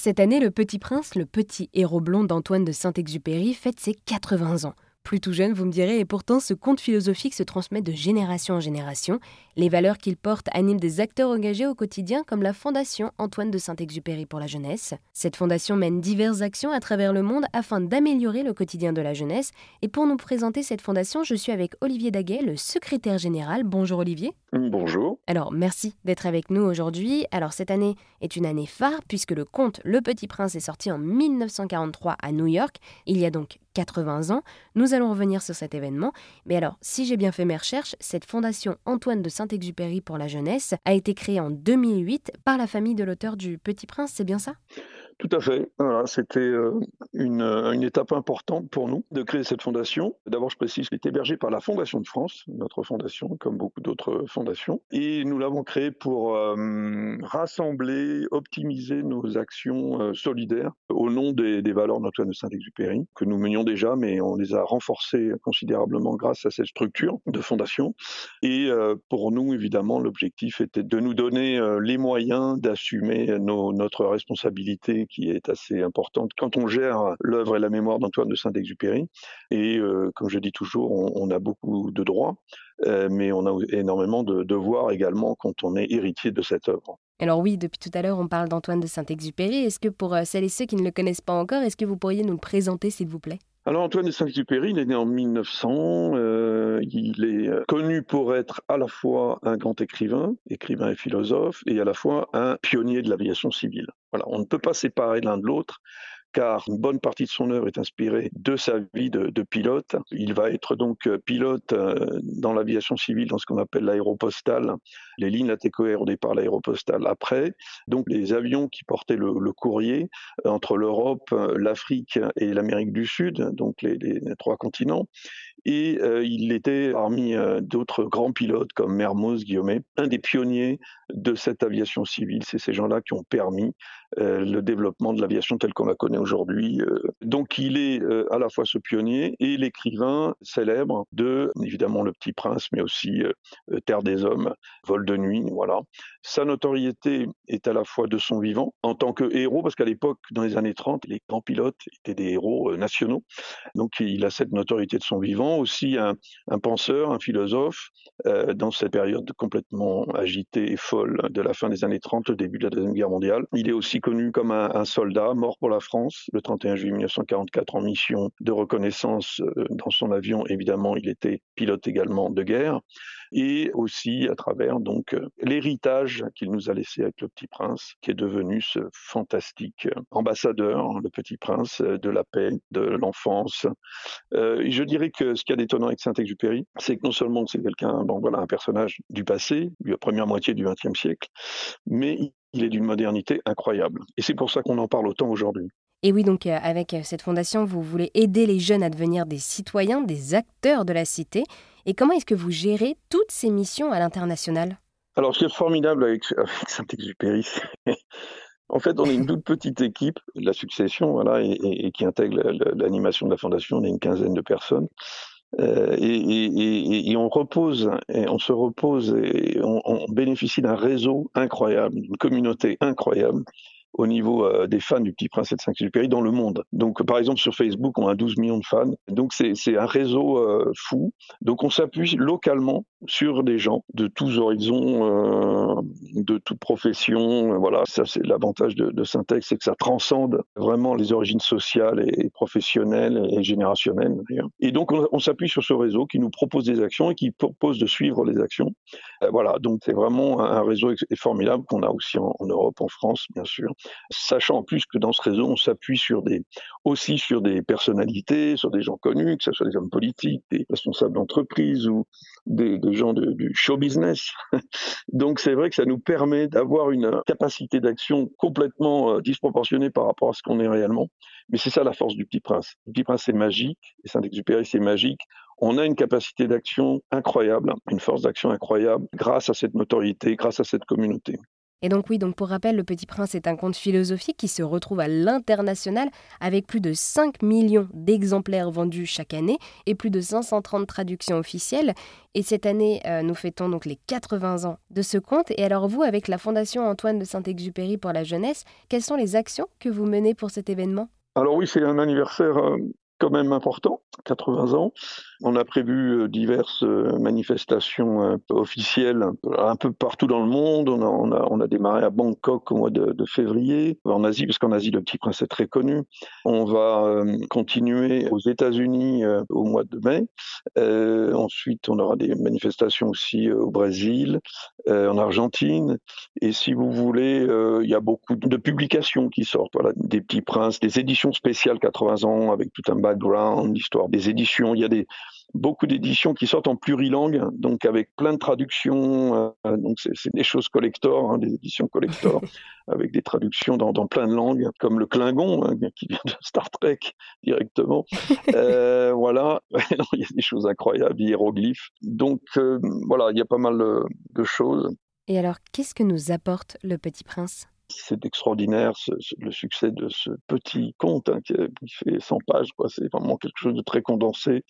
Cette année, Le Petit Prince, le petit héros blond d'Antoine de Saint-Exupéry, fête ses 80 ans. Plus tout jeune, vous me direz, et pourtant ce conte philosophique se transmet de génération en génération. Les valeurs qu'il porte animent des acteurs engagés au quotidien comme la Fondation Antoine de Saint-Exupéry pour la jeunesse. Cette fondation mène diverses actions à travers le monde afin d'améliorer le quotidien de la jeunesse. Et pour nous présenter cette fondation, je suis avec Olivier Daguet, le secrétaire général. Bonjour Olivier. Bonjour. Alors merci d'être avec nous aujourd'hui. Alors cette année est une année phare puisque le conte Le Petit Prince est sorti en 1943 à New York. Il y a donc 80 ans. Nous allons revenir sur cet événement. Mais alors, si j'ai bien fait mes recherches, cette fondation Antoine de Saint-Exupéry pour la jeunesse a été créée en 2008 par la famille de l'auteur du Petit Prince, c'est bien ça? Tout à fait. Voilà, c'était euh, une, euh, une, étape importante pour nous de créer cette fondation. D'abord, je précise qu'elle est hébergée par la Fondation de France, notre fondation, comme beaucoup d'autres fondations. Et nous l'avons créée pour euh, rassembler, optimiser nos actions solidaires au nom des, des valeurs d'Antoine de Saint-Exupéry, que nous menions déjà, mais on les a renforcées considérablement grâce à cette structure de fondation. Et pour nous, évidemment, l'objectif était de nous donner les moyens d'assumer notre responsabilité qui est assez importante quand on gère l'œuvre et la mémoire d'Antoine de Saint-Exupéry. Et euh, comme je dis toujours, on, a beaucoup de droits, euh, mais on a énormément de devoirs également quand on est héritier de cette œuvre. Alors oui, depuis tout à l'heure, on parle d'Antoine de Saint-Exupéry. Est-ce que pour euh, celles et ceux qui ne le connaissent pas encore, est-ce que vous pourriez nous le présenter, s'il vous plaît? Alors Antoine de Saint-Exupéry, il est né en 1900. Euh, il est connu pour être à la fois un grand écrivain, écrivain et philosophe, et à la fois un pionnier de l'aviation civile. Voilà, on ne peut pas séparer l'un de l'autre car une bonne partie de son œuvre est inspirée de sa vie de, pilote. Il va être donc euh, pilote euh, dans l'aviation civile, dans ce qu'on appelle l'aéropostale, les lignes latécoères au départ, l'aéropostale après. Donc les avions qui portaient le, courrier euh, entre l'Europe, l'Afrique et l'Amérique du Sud, donc les, trois continents. Et il était parmi d'autres grands pilotes comme Mermoz Guillaumet, un des pionniers de cette aviation civile. C'est ces gens-là qui ont permis le développement de l'aviation telle qu'on la connaît aujourd'hui. Euh, donc il est euh, à la fois ce pionnier et l'écrivain célèbre de, évidemment, Le Petit Prince, mais aussi euh, Terre des Hommes, Vol de nuit, voilà. Sa notoriété est à la fois de son vivant, en tant que héros, parce qu'à l'époque, dans les années 30, les grands pilotes étaient des héros nationaux. Donc il a cette notoriété de son vivant, aussi un, penseur, un philosophe, dans cette période complètement agitée et folle de la fin des années 30, au début de la Deuxième Guerre mondiale. Il est aussi connu comme un soldat mort pour la France le 31 juillet 1944 en mission de reconnaissance euh, dans son avion. Évidemment, il était pilote également de guerre et aussi à travers donc euh, l'héritage qu'il nous a laissé avec le Petit Prince, qui est devenu ce fantastique ambassadeur, le Petit Prince euh, de la paix, de l'enfance. je dirais que ce qui est d'étonnant avec Saint-Exupéry, c'est que non seulement c'est quelqu'un, voilà, un personnage du passé, la première moitié du XXe siècle, mais il est d'une modernité incroyable. Et c'est pour ça qu'on en parle autant aujourd'hui. Et oui, donc euh, avec euh, cette fondation, vous voulez aider les jeunes à devenir des citoyens, des acteurs de la cité. Et comment est-ce que vous gérez toutes ces missions à l'international? Alors, ce qui est formidable avec, Saint-Exupéry, en fait, on est une toute petite équipe, la succession, voilà, et, qui intègre l'animation de la fondation. On est une quinzaine de personnes. Euh, et, on repose, et on se repose, et on bénéficie d'un réseau incroyable, d'une communauté incroyable au niveau euh, des fans du Petit Prince et de Saint-Exupéry dans le monde. Donc, par exemple, sur Facebook, on a 12 millions de fans. Donc, c'est un réseau euh, fou. Donc, on s'appuie localement sur des gens de tous horizons, euh, de toutes professions. Voilà, ça, c'est l'avantage de, de Syntex, c'est que ça transcende vraiment les origines sociales et professionnelles et générationnelles. Et donc, on, s'appuie sur ce réseau qui nous propose des actions et qui propose de suivre les actions. voilà, donc c'est vraiment un, réseau formidable qu'on a aussi en Europe, en France, bien sûr sachant en plus que dans ce réseau, on s'appuie aussi sur des personnalités, sur des gens connus, que ce soit des hommes politiques, des responsables d'entreprise ou des, gens du show business. Donc c'est vrai que ça nous permet d'avoir une capacité d'action complètement euh, disproportionnée par rapport à ce qu'on est réellement. Mais c'est ça la force du Petit Prince. Le Petit Prince c'est magique, et Saint-Exupéry c'est magique. On a une capacité d'action incroyable, une force d'action incroyable grâce à cette notoriété, grâce à cette communauté. Et donc oui, donc pour rappel, Le Petit Prince est un conte philosophique qui se retrouve à l'international avec plus de 5 millions d'exemplaires vendus chaque année et plus de 530 traductions officielles. Et cette année, euh, nous fêtons donc les 80 ans de ce conte. Et alors vous, avec la Fondation Antoine de Saint-Exupéry pour la jeunesse, quelles sont les actions que vous menez pour cet événement? Alors oui, c'est un anniversaire euh, quand même important, 80 ans. On a prévu euh, diverses euh, manifestations euh, officielles un peu partout dans le monde. On a, on a, on a démarré à Bangkok au mois de, février, en Asie, parce qu'en Asie, le Petit Prince est très connu. On va continuer aux États-Unis au mois de mai. Ensuite, on aura des manifestations aussi au Brésil, en Argentine. Et si vous voulez, il y a beaucoup de publications qui sortent. Des Petits Princes, des éditions spéciales 80 ans avec tout un background, l'histoire des éditions. Il y a des beaucoup d'éditions qui sortent en plurilangue, donc avec plein de traductions. Euh, donc c'est des choses collector, hein, des éditions collector, avec des traductions dans, dans, plein de langues, comme le Klingon hein, qui vient de Star Trek directement. euh, voilà, il y a des choses incroyables, hiéroglyphes. Donc euh, voilà, il y a pas mal de, choses. Et alors, qu'est-ce que nous apporte le Petit Prince? C'est extraordinaire ce, le succès de ce petit conte hein, qui, qui, fait 100 pages. C'est vraiment quelque chose de très condensé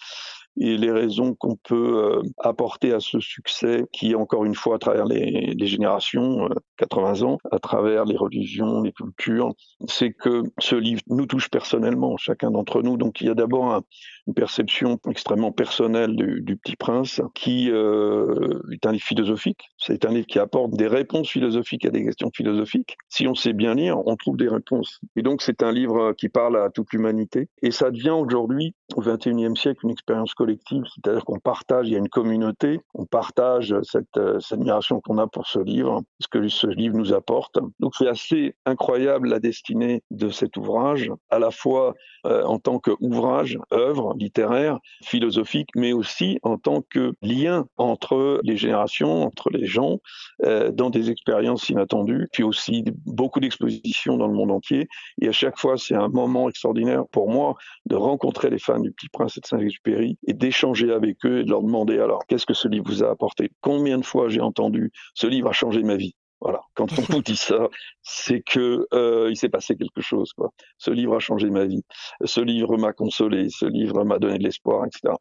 et les raisons qu'on peut euh, apporter à ce succès qui, encore une fois, à travers les, générations, 80 euh, ans, à travers les religions, les cultures, c'est que ce livre nous touche personnellement, chacun d'entre nous. Donc il y a d'abord un, une perception extrêmement personnelle du, du Petit Prince qui euh, est un livre philosophique. C'est un livre qui apporte des réponses philosophiques à des questions philosophiques. Si on sait bien lire, on trouve des réponses. Et donc c'est un livre qui parle à toute l'humanité. Et ça devient aujourd'hui, au XXIe siècle, une expérience collective c'est-à-dire qu'on partage, il y a une communauté, on partage cette, euh, cette admiration qu'on a pour ce livre, ce que ce livre nous apporte. Donc c'est assez incroyable la destinée de cet ouvrage, à la fois euh, en tant qu'ouvrage, œuvre littéraire, philosophique, mais aussi en tant que lien entre les générations, entre les gens, euh, dans des expériences inattendues, puis aussi beaucoup d'expositions dans le monde entier. Et à chaque fois, c'est un moment extraordinaire pour moi de rencontrer les fans du Petit Prince et de Saint-Exupéry et d'échanger avec eux et de leur demander alors qu'est-ce que ce livre vous a apporté? Combien de fois j'ai entendu ce livre a changé ma vie? Voilà, quand on vous dit ça, c'est que euh, il s'est passé quelque chose. Quoi. Ce livre a changé ma vie. Ce livre m'a consolé. Ce livre m'a donné de l'espoir, etc.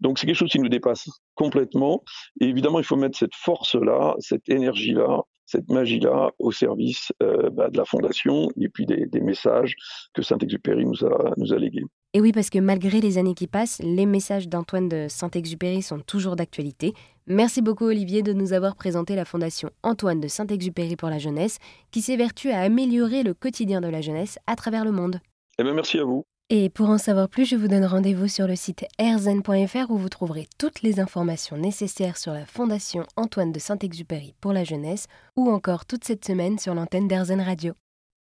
Donc c'est quelque chose qui nous dépasse complètement. Et évidemment, il faut mettre cette force-là, cette énergie-là, cette magie-là au service euh, bah, de la fondation et puis des, des messages que Saint-Exupéry nous a, nous a légués. Et oui, parce que malgré les années qui passent, les messages d'Antoine de Saint-Exupéry sont toujours d'actualité. Merci beaucoup Olivier de nous avoir présenté la fondation Antoine de Saint-Exupéry pour la jeunesse, qui s'évertue à améliorer le quotidien de la jeunesse à travers le monde. Eh bien, merci à vous. Et pour en savoir plus, je vous donne rendez-vous sur le site airzen.fr où vous trouverez toutes les informations nécessaires sur la Fondation Antoine de Saint-Exupéry pour la jeunesse ou encore toute cette semaine sur l'antenne d'Airzen Radio.